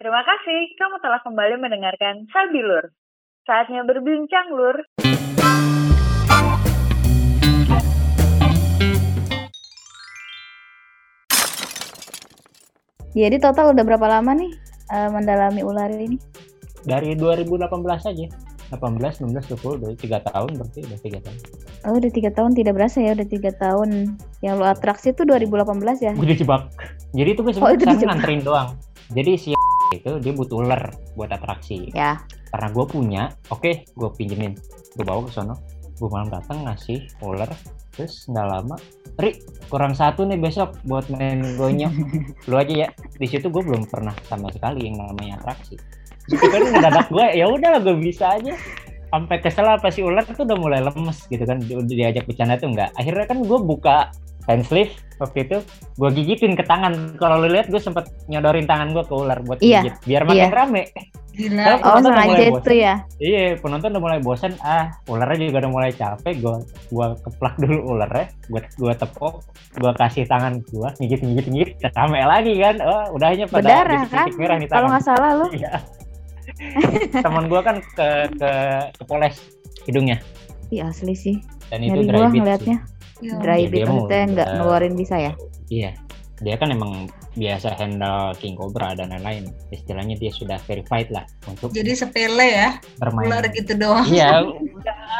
Terima kasih kamu telah kembali mendengarkan Sabi Lur. Saatnya berbincang, Lur. Jadi total udah berapa lama nih uh, mendalami ular ini? Dari 2018 aja. 18, 19, 20, udah 3 tahun berarti udah 3 tahun. Oh udah 3 tahun tidak berasa ya udah 3 tahun. Yang lo atraksi tuh 2018 ya? Gue dijebak. Jadi itu gue Oh, itu sebenarnya dijebak. nganterin doang. Jadi si itu dia butuh ular buat atraksi. Ya. Karena gue punya, oke gue pinjemin. Gue bawa ke sono. Gue malam datang ngasih ular. Terus nggak lama, Ri kurang satu nih besok buat main gonya. Lu aja ya. Di situ gue belum pernah sama sekali yang namanya atraksi. Terus kan ngedadak gue, ya udahlah gue bisa aja. Sampai kesel apa si ular tuh udah mulai lemes gitu kan. Diajak bercanda tuh enggak. Akhirnya kan gue buka hand sleeve waktu itu gue gigitin ke tangan kalau lu lihat gue sempet nyodorin tangan gue ke ular buat Iya. gigit biar makin Iya. rame Gila. Oh penonton udah sengaja mulai itu bosan. ya? Iya, penonton udah mulai bosan. Ah, ularnya juga udah mulai capek. Gua gua keplak dulu ularnya, gua gua tepok, gua kasih tangan gua, ngigit ngigit ngigit, rame lagi kan. Oh, udahnya pada Berdarah kan? titik merah nih Kalau nggak salah lo? Iya. Teman gua kan ke ke kepoles hidungnya Iya asli sih. dan itu Nyari dry gua bit ngeliatnya. sih. Ya, Dry maksudnya nggak ngeluarin bisa ya? Iya. Dia kan emang biasa handle king cobra dan lain-lain. Istilahnya dia sudah verified lah untuk Jadi sepele ya, bermain. ular gitu doang. Iya,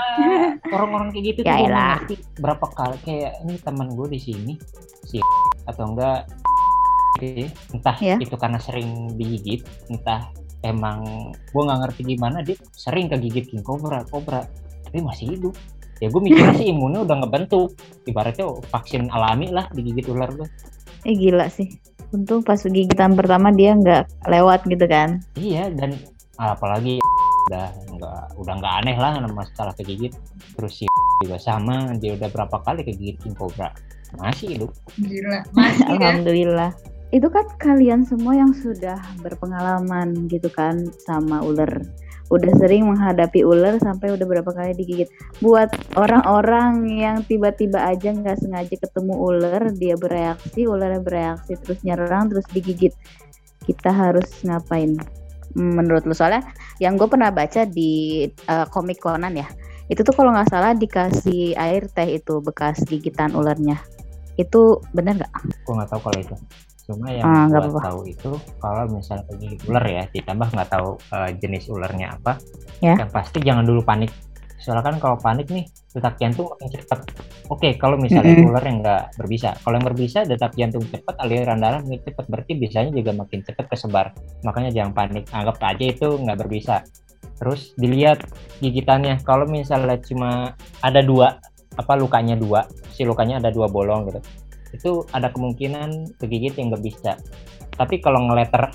orang-orang kayak gitu Ya tuh berapa kali kayak ini teman gue di sini si atau enggak ya. entah Ya. itu karena sering digigit, entah emang gue nggak ngerti gimana dia sering kegigit king cobra, cobra tapi masih hidup. Ya gue mikirnya sih imunnya udah ngebentuk, ibaratnya vaksin alami lah digigit ular gue. Eh gila sih. Untung pas gigitan pertama dia nggak lewat gitu kan? Iya dan apalagi udah nggak udah nggak aneh lah nama masalah kegigit. Terus si juga sama dia udah berapa kali kegigit king cobra masih hidup. Gila. Masih ya. Alhamdulillah. Itu kan kalian semua yang sudah berpengalaman gitu kan sama ular. Udah sering menghadapi ular sampai udah berapa kali digigit. Buat orang-orang yang tiba-tiba aja nggak sengaja ketemu ular, dia bereaksi, ularnya bereaksi terus nyerang terus digigit. Kita harus ngapain? Menurut lu soalnya yang gue pernah baca di eh, komik Conan ya, itu tuh kalau nggak salah dikasih air teh itu bekas gigitan ularnya. Itu bener nggak? Gue nggak tahu kalau itu. Cuma yang Ah, apa-apa. tahu itu kalau misalnya kegigit ular ya ditambah nggak tahu eh, jenis ularnya apa. Ya. Yang pasti jangan dulu panik. Soalnya kan kalau panik nih detak jantung makin cepat. Oke kalau misalnya Mm-mm. ular yang nggak berbisa. Kalau yang berbisa detak jantung cepat, aliran darah makin cepat. Berarti bisanya juga makin cepat kesebar. Makanya jangan panik. Anggap aja itu nggak berbisa. Terus dilihat gigitannya. Kalau misalnya cuma ada dua, apa lukanya dua, si lukanya ada dua bolong gitu. Itu ada kemungkinan kegigit yang nggak bisa. Tapi kalau ngeletter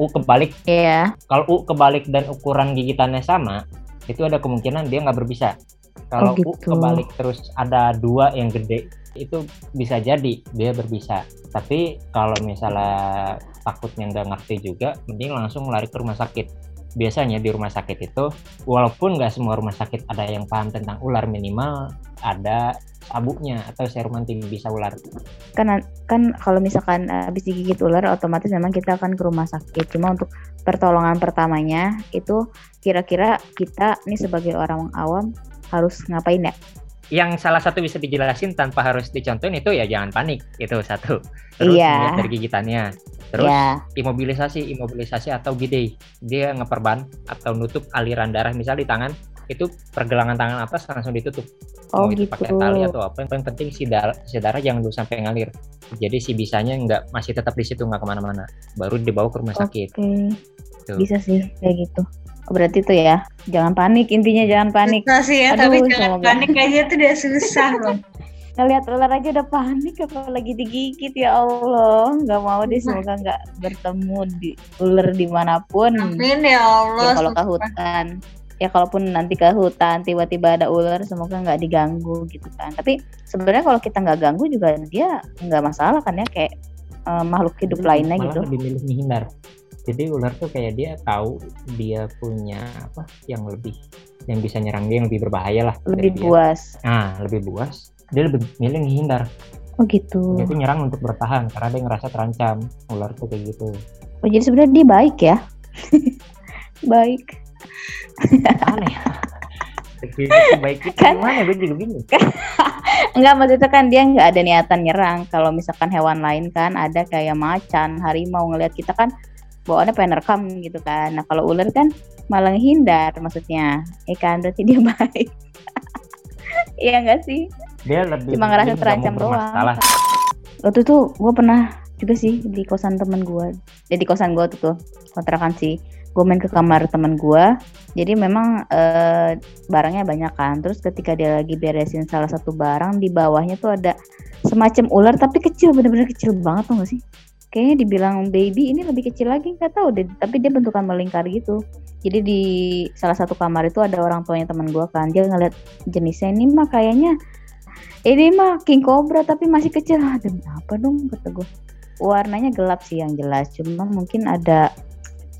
U kebalik, Iya. kalau U kebalik dan ukuran gigitannya sama, itu ada kemungkinan dia nggak berbisa. Kalau Oh, U gitu. kebalik terus ada dua yang gede, itu bisa jadi dia berbisa. Tapi kalau misalnya takutnya nggak ngerti juga, mending langsung lari ke rumah sakit. Biasanya di rumah sakit itu, walaupun nggak semua rumah sakit ada yang paham tentang ular minimal, ada sabuknya atau serum anti bisa ular. kan kan kalau misalkan eh, habis digigit ular otomatis memang kita akan ke rumah sakit cuma untuk pertolongan pertamanya itu kira-kira kita nih sebagai orang awam harus ngapain ya yang salah satu bisa dijelasin tanpa harus dicontohin itu ya jangan panik itu satu. Terus Iya. lihat dari gigitannya. Terus ya imobilisasi imobilisasi atau gede. Dia ngeperban atau nutup aliran darah misal di tangan itu pergelangan tangan atas langsung ditutup. Oh mau itu gitu. pakai tali atau apa yang penting si darah, si darah jangan dulu sampai ngalir. Jadi si bisanya nggak masih tetap di situ nggak ke mana-mana. Baru dibawa ke rumah oke. Sakit bisa sih kayak gitu berarti tuh ya. Jangan panik intinya jangan panik. Susah sih ya, Aduh, tapi jangan semoga. panik aja tuh udah susah loh. ngelihat ular aja udah panik apalagi digigit ya Allah. Nggak mau deh semoga nggak bertemu di ular di mana pun. Amin ya Allah. ya kalau ke hutan. Ya kalaupun nanti ke hutan tiba-tiba ada ular semoga nggak diganggu gitu kan. Tapi sebenarnya kalau kita nggak ganggu juga dia nggak masalah kan ya kayak eh, makhluk hidup lainnya malah gitu. lebih milih menghindar jadi ular tuh kayak dia tahu dia punya apa yang lebih yang bisa nyerang dia yang lebih berbahaya lah lebih dia. buas nah lebih buas dia lebih milih menghindar oh gitu dia tuh nyerang untuk bertahan karena dia ngerasa terancam ular tuh kayak gitu oh jadi sebenarnya dia baik ya Baik. Aneh. Baik itu Kan- gimana? Gue juga bingung. Enggak maksudnya kan dia nggak ada niatan nyerang. Kalau misalkan hewan lain kan ada kayak macan, harimau ngelihat kita kan bawaannya pengen rekam gitu kan. Nah kalau ular kan malah hindar maksudnya. Eh kan berarti dia baik. Iya enggak sih? Dia lebih Cuma ngerasa terancam doang. Waktu itu gue pernah juga sih di kosan temen gue. Ya di kosan gue tuh tuh kontrakan sih. Gue main ke kamar temen gue. Jadi memang eh, barangnya banyak kan. Terus ketika dia lagi beresin salah satu barang di bawahnya tuh ada semacam ular tapi kecil bener-bener kecil banget tuh gak sih? Kayaknya dibilang baby ini lebih kecil lagi nggak tahu deh. Tapi dia bentukan melingkar gitu. Jadi di salah satu kamar itu ada orang tuanya teman gue kan. Dia ngeliat jenisnya ini mah kayaknya ini mah king cobra tapi masih kecil. Ah, demi apa dong kata gue. Warnanya gelap sih yang jelas. Cuma mungkin ada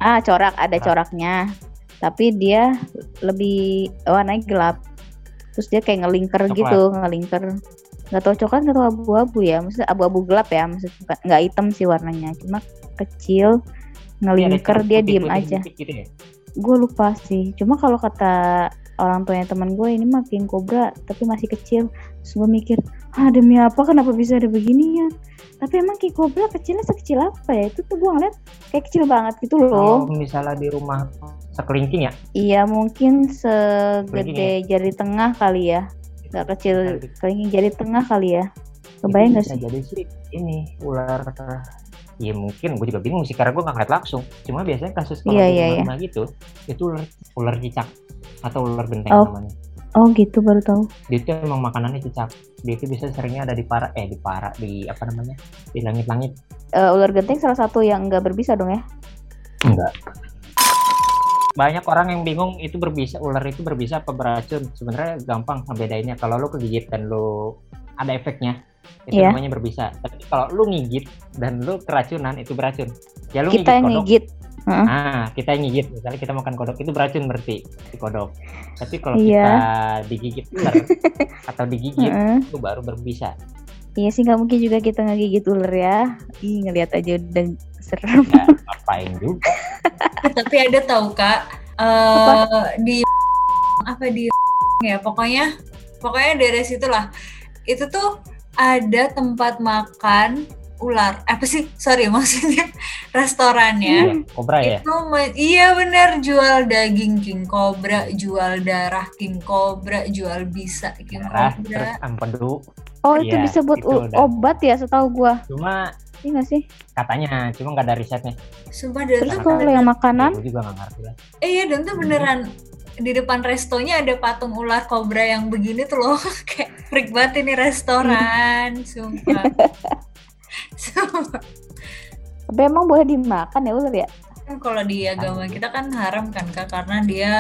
ah corak ada Corak. coraknya. Tapi dia lebih warnanya gelap. Terus dia kayak ngelingker Coklat. gitu, ngelingker. Nggak tahu coklat nggak tahu abu-abu ya. Maksudnya abu-abu gelap ya. Maksudnya nggak hitam sih warnanya. Cuma kecil ada ngelingker dia diem aja. gitu ya. gue lupa sih. Cuma kalau kata orang tuanya teman gue ini mah king cobra tapi masih kecil. Terus gue mikir ah demi apa? Kenapa bisa ada beginian? Tapi emang king cobra kecilnya sekecil apa ya? Itu tuh gue ngeliat kayak kecil banget gitu Kalau loh misalnya di rumah sekelingking ya, iya mungkin segede jari tengah kali ya nggak kecil kelingking jari tengah kali ya. Kebayang itu gak bisa sih? jadi sih ini ular ya mungkin gue juga bingung sih karena gue nggak ngeliat langsung. Cuma biasanya kasus kalau Iya, di iya, iya. rumah gitu itu ular ular cicak atau ular genteng Oh. namanya. Oh gitu baru tahu. Dia itu emang makanannya cicak. Dia itu bisa seringnya ada di para eh di para di apa namanya di langit-langit. Eh, ular genting salah satu yang nggak berbisa dong ya? Enggak banyak orang yang bingung itu berbisa ular itu berbisa apa beracun. Sebenarnya gampang ngebedainnya. Kalau lu kegigit dan lu ada efeknya itu Iya. namanya berbisa. Tapi kalau lu ngigit dan lu keracunan itu beracun. Ya lu kita yang kodok. ngigit. Ah kita yang ngigit. Misalnya kita makan kodok itu beracun berarti si kodok. Tapi kalau Iya. kita digigit ular atau digigit Heeh. itu baru berbisa Iya sih nggak mungkin juga kita ngegigit ular ya. Ih ngelihat aja udah serem. ya ngapain juga Tapi ada tahu kak eh di apa di ya pokoknya pokoknya daerah situ lah. Itu tuh ada tempat makan ular. Apa sih? Sorry maksudnya restorannya. Iya, kobra ya Itu iya bener jual daging king cobra, jual darah king cobra, jual bisa king darah cobra. terus empedu Oh itu Iya, disebut itu u- udah. obat ya setahu gua. cuma Iya nggak sih? katanya cuma nggak ada risetnya Sumpah dan Terus tuh kalau yang makanan, gue juga ngerti lah Eh iya dan tuh beneran di depan restonya ada patung ular kobra yang begini tuh loh kayak freak banget ini restoran sumpah tapi emang boleh dimakan ya ular ya? Kan kalau di agama kita kan haram kan kak? Karena dia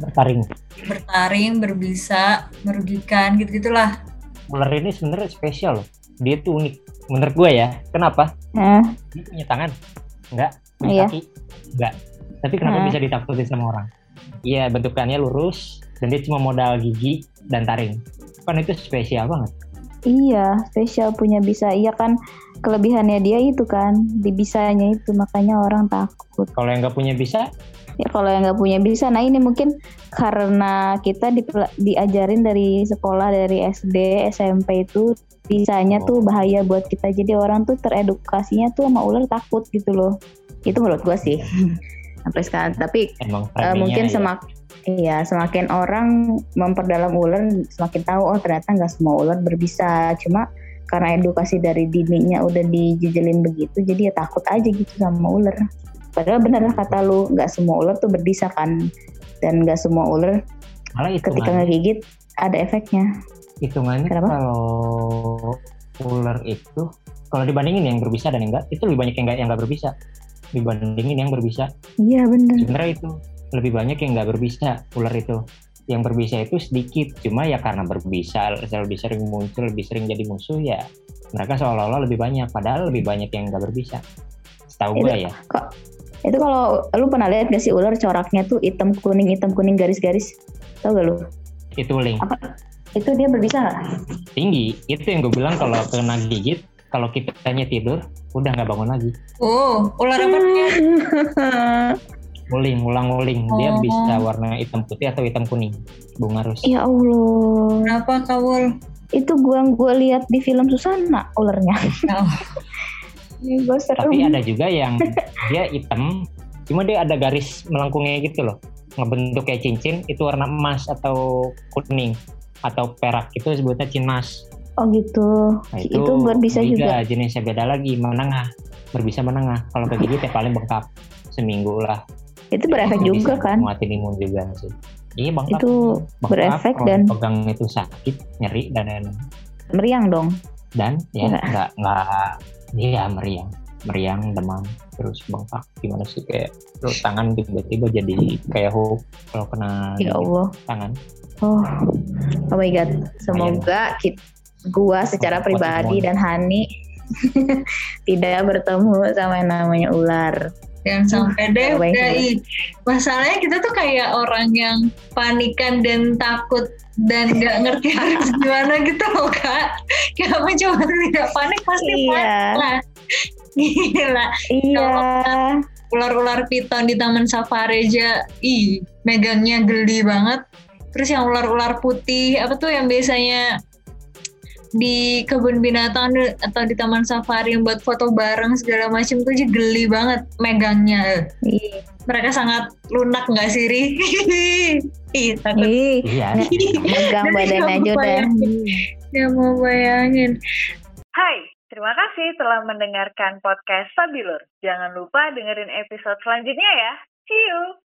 bertaring. bertaring berbisa merugikan gitu gitulah ular ini sebenarnya spesial. Loh dia tuh unik. Menurut gue ya. Kenapa? Nah, dia punya tangan. Enggak? Punya Iya. kaki. Enggak. Tapi kenapa Hmm. bisa ditakutin sama orang? Iya bentukannya lurus dan dia cuma modal gigi dan taring. Kan itu spesial banget iya spesial punya bisa. Iya kan kelebihannya dia itu kan di bisanya itu makanya orang takut. kalau yang nggak punya bisa Ya kalau yang nggak punya bisa, nah ini mungkin karena kita dipela- diajarin dari sekolah dari SD SMP itu bisanya tuh Oh. bahaya buat kita. Jadi orang tuh teredukasinya tuh sama ular takut gitu loh. Itu menurut gua sih. Sampai sekarang. Tapi emang framingnya mungkin ya. semak Iya, semakin orang memperdalam ular, semakin tahu oh ternyata nggak semua ular berbisa. Cuma karena edukasi dari dininya udah dijejelin begitu, jadi ya takut aja gitu sama ular. Padahal bener lah kata lu, nggak semua ular tuh berbisa kan, dan nggak semua ular malah ketika hitungannya ngegigit ada efeknya. hitungannya Kenapa? kalau ular itu kalau dibandingin yang berbisa dan yang enggak itu lebih banyak yang enggak yang enggak berbisa dibandingin yang berbisa Iya bener. sebenarnya itu lebih banyak yang nggak berbisa ular itu. Yang berbisa itu sedikit cuma ya karena berbisa lebih sering muncul lebih sering jadi musuh ya mereka seolah-olah lebih banyak padahal lebih banyak yang nggak berbisa. Setahu gue ya. Itu kalau lu pernah lihat gak sih ular coraknya tuh hitam kuning hitam kuning garis-garis, tau gak lu? itu link. Itu dia berbisa nggak? tinggi. Itu yang gue bilang kalau kena gigit kalau kita hanya tidur udah nggak bangun lagi. Oh ular apa Nguling, ngulang nguling. Dia Oh. bisa warna hitam putih atau hitam kuning. Bunga Rus. Ya Allah. Kenapa Kawul? Itu gua gua lihat di film Susana ulernya. Oh. Ini gua serem. Tapi ada juga yang dia hitam, cuma dia ada garis melengkungnya gitu loh. Ngebentuk kayak cincin, itu warna emas atau kuning atau perak itu sebutnya cinmas. Oh gitu. Nah, itu, berbisa juga. jenisnya beda lagi, menengah. Berbisa menengah. Kalau kegigit ya paling bengkak seminggu lah. Itu berefek Bisa juga kan? Nguatin imun juga sih. Iya bengkak. Itu Bengkak, berefek dan pegang itu sakit, nyeri dan lain-lain. meriang dong. dan ya Enggak. nggak nggak iya meriang meriang demam terus bengkak gimana sih kayak lu tangan tiba-tiba jadi kayak hook kalau kena Ya Allah. tangan Oh. Oh my god. Semoga kit gua secara pribadi dan Hani tidak bertemu sama yang namanya ular. Jangan sampai deh, udah, ih. Masalahnya kita tuh kayak orang yang panikan dan takut dan nggak ngerti harus gimana gitu loh kak. Kenapa cuma tidak panik pasti Iya. panik lah. Gila, Iya. ular-ular piton di taman safari aja, ih, megangnya geli banget. Terus yang ular-ular putih, apa tuh yang biasanya di kebun binatang atau di taman safari yang buat foto bareng segala macam tuh aja geli banget megangnya. Ih. Mereka sangat lunak nggak sih, Ri? Ih, takut. Iya Megang nggak aja udah. Nggak mau bayangin. Hai, terima kasih telah mendengarkan podcast Sabilur. Jangan lupa dengerin episode selanjutnya ya. See you!